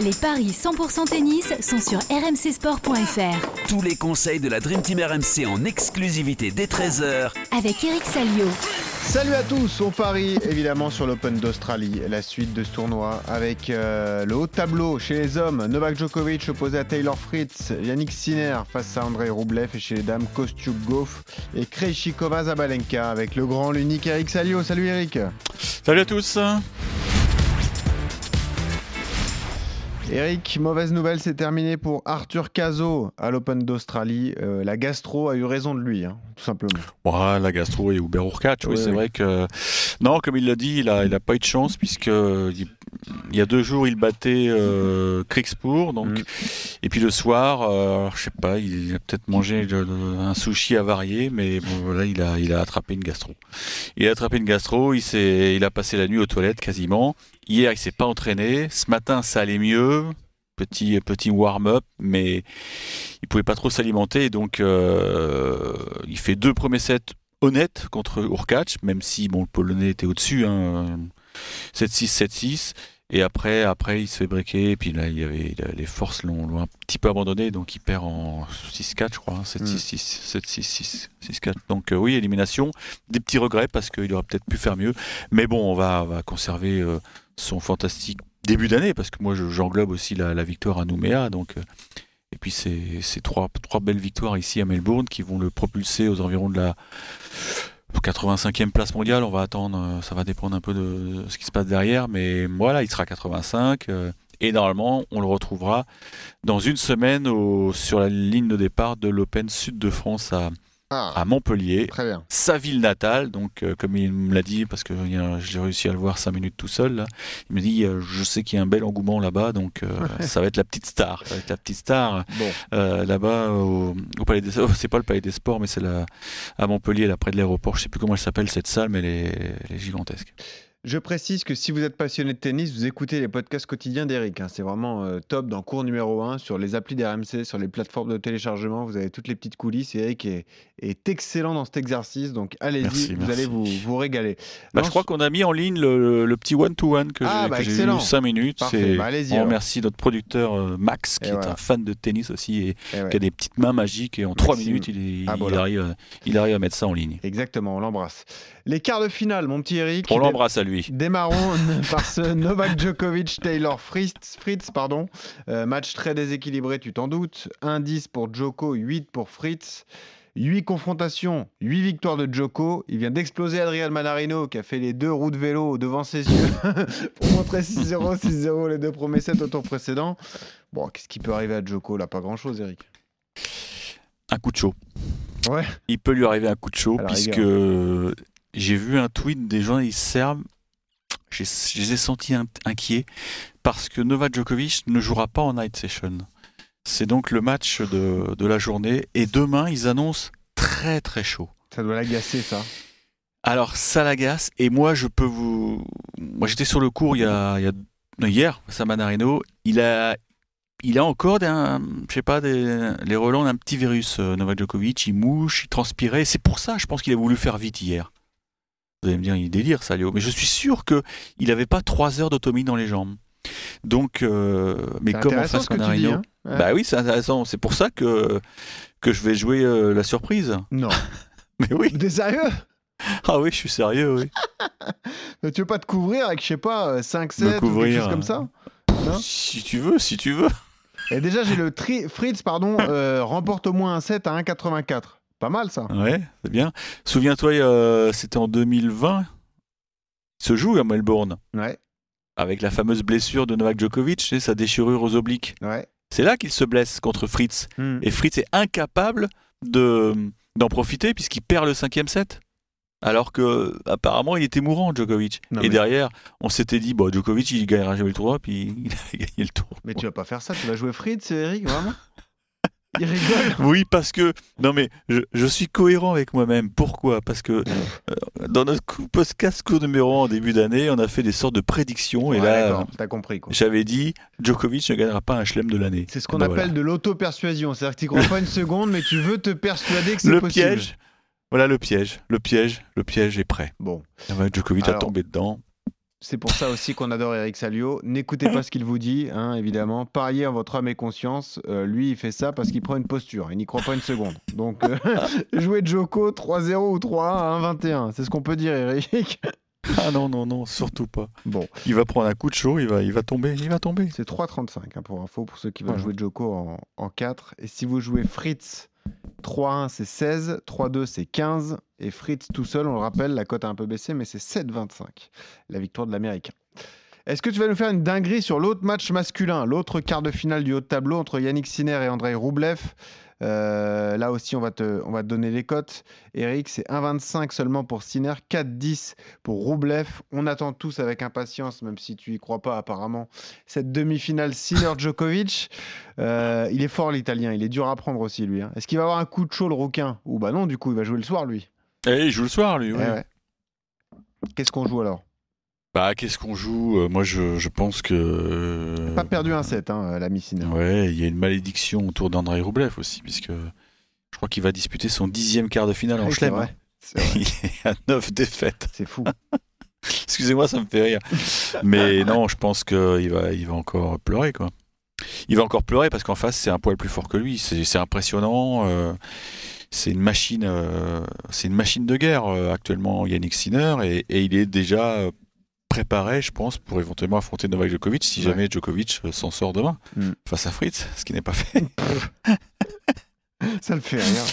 Les paris 100% tennis sont sur rmcsport.fr. Tous les conseils de la Dream Team RMC en exclusivité dès 13h Avec Eric Salio. Salut à tous, on parie évidemment sur l'Open d'Australie, la suite de ce tournoi avec euh, le haut tableau chez les hommes, Novak Djokovic opposé à Taylor Fritz, Yannick Sinner face à Andrei Roublev et chez les dames Kostyuk Gauff et Krejcikova Zabalenka avec le grand, l'unique Eric Salio. Salut Eric. Salut à tous. Eric, mauvaise nouvelle, c'est terminé pour Arthur Cazot à l'Open d'Australie. Euh, la gastro a eu raison de lui, hein, tout simplement. Ouais, la gastro et Hubert Urkacz, oui, c'est vrai que. Non, comme il l'a dit, il n'a il a pas eu de chance, puisque il, y a deux jours, il battait euh, donc, mm. et puis le soir, euh, je sais pas, il a peut-être mangé un sushi avarié, mais bon, voilà, il a, il a attrapé une gastro. Il a attrapé une gastro, il, il a passé la nuit aux toilettes quasiment. Hier, il s'est pas entraîné. Ce matin, ça allait mieux. Petit, petit warm-up, mais il pouvait pas trop s'alimenter. Donc, euh, il fait deux premiers sets honnêtes contre Urkacz, même si bon, le Polonais était au-dessus. Hein, 7-6, 7-6. Et après, après, il se fait breaker. Et puis là, il y avait, les forces l'ont un petit peu abandonné. Donc, il perd en 6-4, je crois. 7-6, 7-6, 6-4. Donc, euh, oui, élimination. Des petits regrets parce qu'il aurait peut-être pu faire mieux. Mais bon, on va, va conserver euh, son fantastique début d'année. Parce que moi, j'englobe aussi la, victoire à Nouméa. Donc. Euh, et puis trois, trois belles victoires ici à Melbourne qui vont le propulser aux environs de la 85e place mondiale, on va attendre, euh, ça va dépendre un peu de ce qui se passe derrière, mais voilà, il sera 85. Euh, et normalement, on le retrouvera dans une semaine sur la ligne de départ de l'Open Sud de France à, ah. à Montpellier, sa ville natale. Donc, euh, comme il me l'a dit, parce que j'ai réussi à le voir cinq minutes tout seul, il me dit euh, Je sais qu'il y a un bel engouement là-bas, donc euh, ça va être la petite star. Ça va être la petite star là-bas au, Palais des Sports. c'est pas le Palais des Sports, mais c'est à Montpellier, là près de l'aéroport. Je sais plus comment elle s'appelle cette salle, mais elle est gigantesque. Je précise que si vous êtes passionné de tennis, vous écoutez les podcasts quotidiens d'Eric. Hein. C'est vraiment euh, top dans cours numéro 1 sur les applis d'RMC, sur les plateformes de téléchargement. Vous avez toutes les petites coulisses. Et Eric est, excellent dans cet exercice. Donc allez-y, vous allez vous, vous régaler. Bah, je crois qu'on a mis en ligne le, petit one-to-one que ah, j'ai bah, eu 5 minutes. Bah, on remercie notre producteur euh, Max, qui est un fan de tennis aussi et, qui a des petites mains magiques. Et en 3 minutes, il, ah, arrive, il arrive à mettre ça en ligne. Exactement, on l'embrasse. Les quarts de finale, mon petit Eric. On l'embrasse à lui. Démarrons par ce Novak Djokovic Taylor Fritz, Fritz pardon. Euh, match très déséquilibré, tu t'en doutes. 1-10 pour Djoko, 8 pour Fritz. 8 confrontations, 8 victoires de Djoko. Il vient d'exploser Adrian Manarino qui a fait les deux roues de vélo devant ses yeux pour montrer 6-0, 6-0 les deux premiers sets au tour précédent. Bon, qu'est-ce qui peut arriver à Djoko là? Pas grand-chose, Eric. Un coup de chaud. Ouais. Il peut lui arriver un coup de chaud puisque j'ai vu un tweet des ils servent. Je les ai sentis inquiets parce que Novak Djokovic ne jouera pas en night session. C'est donc le match de, de, la journée. Et demain, ils annoncent très très chaud. Ça doit l'agacer, ça. Alors, ça l'agace. Et moi, je peux vous. Moi, j'étais sur le cours il y a, il y a... hier, Samanarino. Il a, il a encore, des, je sais pas, des, les relents d'un petit virus, euh, Novak Djokovic. Il mouche, il transpirait. C'est pour ça, je pense qu'il a voulu faire vite hier. Vous allez me dire, il délire, ça, Léo. Mais je suis sûr qu'il n'avait pas trois heures d'automie dans les jambes. Donc, euh, mais comment faire ce qu'on a hein Bah oui, c'est intéressant. C'est pour ça que, que je vais jouer euh, la surprise. Non. mais oui. T'es sérieux? Ah oui, je suis sérieux, oui. mais tu veux pas te couvrir avec, je sais pas, 5 7 ou quelque chose comme ça? Si tu veux, si tu veux. Et déjà, j'ai le tri Fritz, pardon, euh, remporte au moins un set à 1,84. Pas mal ça. Ouais, c'est bien. Souviens-toi, euh, c'était en 2020. Il se joue à Melbourne. Ouais. Avec la fameuse blessure de Novak Djokovic et sa déchirure aux obliques. Ouais. C'est là qu'il se blesse contre Fritz. Hmm. Et Fritz est incapable de d'en profiter puisqu'il perd le cinquième set. Alors que apparemment il était mourant Djokovic. et derrière, on s'était dit bon Djokovic il gagnera jamais le tournoi puis il a gagné le tour. Mais tu vas pas faire ça, tu vas jouer Fritz, Eric, vraiment? il rigole. Oui, parce que non mais je, suis cohérent avec moi-même. Pourquoi? Parce que euh, dans notre podcast numéro 1 en début d'année, on a fait des sortes de prédictions et là, t'as compris J'avais dit Djokovic ne gagnera pas un chelem de l'année. C'est ce qu'on bah, appelle de l'auto-persuasion. C'est-à-dire que tu crois pas une seconde, mais tu veux te persuader que c'est possible. Le piège. Voilà le piège, le piège, le piège est prêt. Bon. Novak Djokovic Alors, a tombé dedans. C'est pour ça aussi qu'on adore Eric Salio. N'écoutez pas ce qu'il vous dit, hein, évidemment. Pariez en votre âme et conscience. Euh, lui, il fait ça parce qu'il prend une posture. Il n'y croit pas une seconde. Donc, euh, jouer Joko 3-0 ou 3-1 à 1-21. C'est ce qu'on peut dire, Eric. Ah non, non, non, surtout pas. Bon, Il va prendre un coup de chaud, il va, il va tomber, il va tomber. c'est 3-35 hein, pour info, pour ceux qui veulent jouer Joko en, en 4. Et si vous jouez Fritz 3-1, c'est 16. 3-2, c'est 15. Et Fritz tout seul, on le rappelle, la cote a un peu baissé, mais c'est 7-25. La victoire de l'Américain. Est-ce que tu vas nous faire une dinguerie sur l'autre match masculin, l'autre quart de finale du haut de tableau entre Yannick Sinner et Andrei Roublev Euh, Là aussi, on va, te, on va te donner les cotes. Eric, c'est 1,25 seulement pour Sinner, 4,10 pour Roublev. On attend tous avec impatience, même si tu y crois pas apparemment, cette demi-finale Sinner-Djokovic. Euh, il est fort l'Italien, il est dur à prendre aussi lui. hein. Est-ce qu'il va avoir un coup de chaud le rouquin? Ou bah non, du coup, il va jouer le soir lui. Et il joue le soir, lui. Eh ouais. Qu'est-ce qu'on joue alors? Bah, qu'est-ce qu'on joue? Euh, Moi, je, je pense que. euh, Pas perdu un set, hein, l'ami Sinner. Ouais, il y a une malédiction autour d'Andrei Roublev aussi, puisque je crois qu'il va disputer son dixième quart de finale en Ouais, chelem. vrai. Il est à 9 défaites. C'est fou. Excusez-moi, ça me fait rire. Mais non, je pense qu'il va, il va encore pleurer, quoi. Il va encore pleurer parce qu'en face, c'est un poil plus fort que lui. C'est c'est impressionnant. euh, c'est une machine, euh, c'est une machine de guerre euh, actuellement, Yannick Sinner, et, et il est déjà préparé, je pense, pour éventuellement affronter Novak Djokovic si Ouais. jamais Djokovic euh, s'en sort demain Mm. face à Fritz, ce qui n'est pas fait. Ça le fait rire.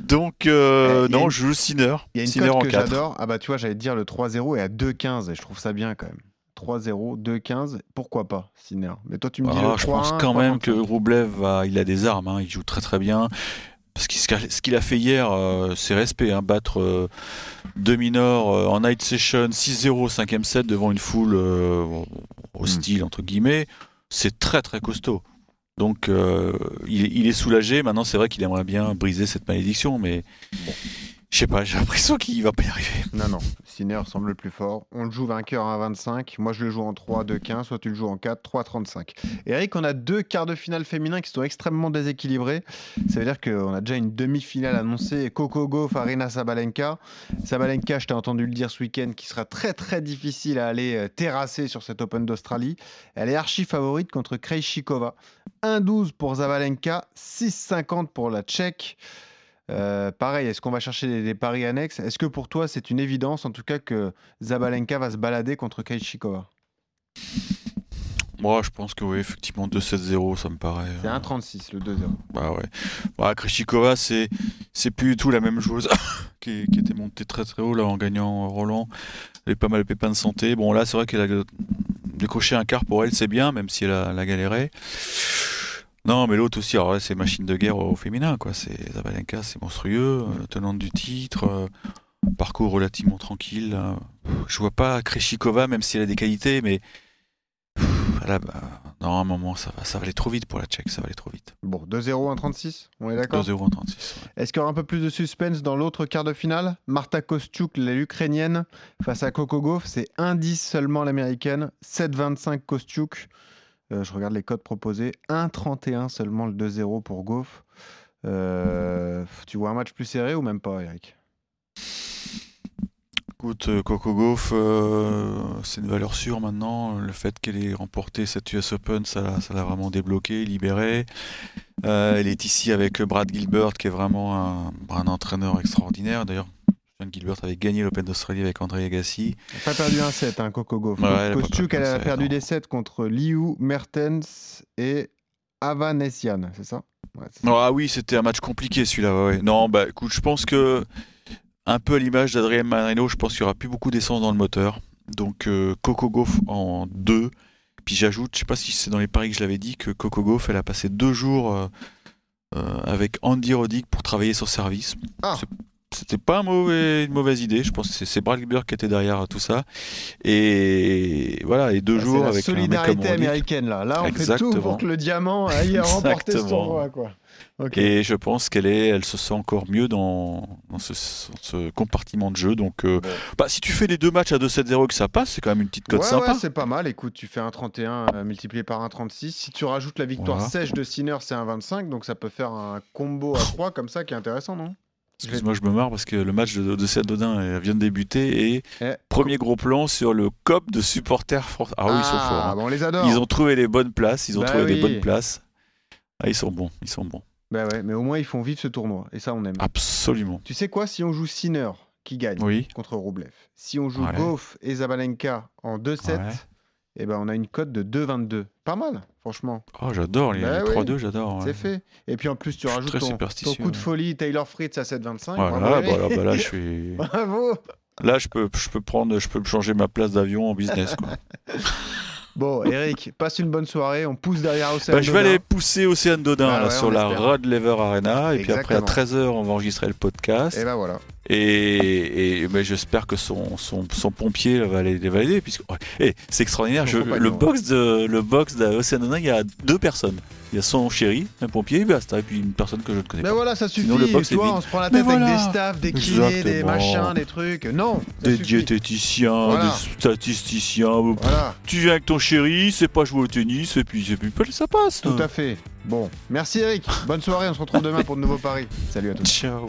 Donc euh, Eh, non, une- je joue Sinner, Il y a une Sinner en cote que 4. j'adore. Ah bah tu vois, j'allais te dire le 3-0 est à 2-15 et je trouve ça bien quand même. 3-0, 2-15, pourquoi pas Sinner? Mais toi tu me dis Ah, le je 3 pense quand même que Roublev, va- il a des armes, hein, il joue très très bien. Parce que ce qu'il a fait hier, euh, c'est respect, hein, battre euh, deux euh, en night session 6-0 5ème set devant une foule euh, hostile, entre guillemets, c'est très très costaud. Donc euh, il, il est soulagé, maintenant c'est vrai qu'il aimerait bien briser cette malédiction, mais je sais pas, j'ai l'impression qu'il va pas y arriver. Non, non, Sinner semble le plus fort. On le joue vainqueur à 25. Moi, je le joue en 3, 2, 15. Soit tu le joues en 4, 3, 35. Eric, on a deux quarts de finale féminins qui sont extrêmement déséquilibrés. Ça veut dire qu'on a déjà une demi-finale annoncée. Coco Gauff, Arina Sabalenka. Sabalenka, je t'ai entendu le dire ce week-end, qui sera très très difficile à aller euh, terrasser sur cet Open d'Australie. Elle est archi favorite contre Krejcikova. 1,12 pour Zabalenka, 6,50 pour la Tchèque. Euh, pareil, est-ce qu'on va chercher des, des paris annexes? Est-ce que pour toi, c'est une évidence, en tout cas, que Zabalenka va se balader contre Krejcikova? Moi je pense que oui, effectivement 2-7-0, ça me paraît. C'est euh, 1,36 le 2-0. Bah ouais. Bah, c'est c'est plus du tout la même joueuse qui, qui était montée très très haut là en gagnant euh, Roland. Elle a eu pas mal de pépins de santé. Bon là, c'est vrai qu'elle a décroché un quart pour elle, c'est bien, même si elle a, elle a galéré. Non, mais l'autre aussi, alors là, c'est machine de guerre au féminin, quoi. C'est Zabalenka, c'est monstrueux, euh, tenante du titre, euh, parcours relativement tranquille. là. Je vois pas Krejcikova, même si elle a des qualités, mais pff, elle a- bah, non, à un moment, ça va, ça va aller trop vite pour la Tchèque, ça va aller trop vite. Bon, 2-0, 1,36 On est d'accord? 2-0 en 36. ouais. Est-ce qu'il y aura un peu plus de suspense dans l'autre quart de finale? Marta Kostiuk, l'Ukrainienne, face à Coco Gauff, c'est 1,10 seulement l'américaine, 7,25 Kostiuk. Euh, je regarde les codes proposés, 1,31 seulement le 2-0 pour Gauff. Euh, tu vois un match plus serré ou même pas, Eric? Écoute, euh, Coco Gauff, euh, c'est une valeur sûre maintenant. Le fait qu'elle ait remporté cette US Open, ça l'a vraiment débloqué, libéré. Elle est ici avec Brad Gilbert, qui est vraiment un entraîneur extraordinaire. D'ailleurs, John Gilbert avait gagné l'Open d'Australie avec André Agassi. Pas perdu un set, hein, Coco Gauff. Ouais, elle a perdu elle a des sets contre Liu, Mertens et Avanesian, c'est ça? Ouais, ça. Ah oui, c'était un match compliqué celui-là. ouais. Non, bah écoute, je pense que, un peu à l'image d'Adrien Manarino, je pense qu'il y aura plus beaucoup d'essence dans le moteur. Donc euh, Coco Gauff en 2. Puis j'ajoute, je sais pas si c'est dans les paris que je l'avais dit, que Coco Gauff, elle a passé deux jours euh, euh, avec Andy Roddick pour travailler son service. Ah. C'était pas un mauvais- une mauvaise idée. Je pense que c'est- Brad qui était derrière tout ça. Et voilà, et deux Ah, jours la avec un mec comme solidarité américaine là. Là, on fait tout Exactement. pour que le diamant aille remporter ce Exactement. tournoi. Quoi. Ok. Et je pense qu'elle est, elle se sent encore mieux dans, dans ce, ce compartiment de jeu. Donc, euh, Bon. bah, si tu fais les deux matchs à 2-7-0 et que ça passe, c'est quand même une petite cote Ouais, sympa. ouais, c'est pas mal. Écoute, tu fais un 31 euh, multiplié par un 36. Si tu rajoutes la victoire Voilà. sèche de Sinner, c'est un 25. Donc ça peut faire un combo à 3 comme ça qui est intéressant, non? Excuse-moi, je me marre parce que le match de d'Océane Dodin euh, vient de débuter et Eh, premier gros plan sur le COP de supporters français. Ah oui, ils sont forts. hein. bon, on les adore. Ils ont trouvé les bonnes places, ils ont Bah trouvé oui. les bonnes places. Ah, ils sont bons, ils sont bons. Bah ouais, mais au moins ils font vivre ce tournoi et ça on aime. Absolument. Tu sais quoi, si on joue Sinner qui gagne Oui. contre Roublev, si on joue Ouais. Goff et Zabalenka en 2-7, Ouais. Eh ben on a une cote de 2-22. Pas mal, franchement. Oh, j'adore les, Bah les oui. 3-2, j'adore. ouais. C'est fait. Et puis en plus, tu rajoutes ton, coup de folie Taylor Fritz à 7,25. Voilà, bah, Eric. là, bah là, je suis. Bravo. Là, je peux, je peux prendre, je peux changer ma place d'avion en business. Quoi. Bon, Eric, passe une bonne soirée. On pousse derrière Océan Bah, je vais Dodin. aller pousser Océane Dodin Bah là, ouais, sur la. Rod Lever Arena. Et puis après, à Exactement. 13h, on va enregistrer le podcast. Et ben voilà. Et, et- mais j'espère que son, son, son pompier va les les valider. Puisque... oh, eh, c'est extraordinaire. Je- le box de le box il y a deux personnes. Il y a son chéri, un pompier, et basta, et puis une personne que je ne connais Mais pas. voilà, ça suffit. Sinon, le box Toi, on se prend la Mais tête avec voilà. des staffs, des kinés, des machins, des trucs. Non. Des suffit. diététiciens, Voilà. des statisticiens. Voilà, Tu viens avec ton chéri, c'est pas jouer au tennis, et puis, et puis ça passe. tout à fait. Bon, merci Eric. Bonne soirée. On se retrouve demain pour de nouveaux paris. Salut à tous. Ciao.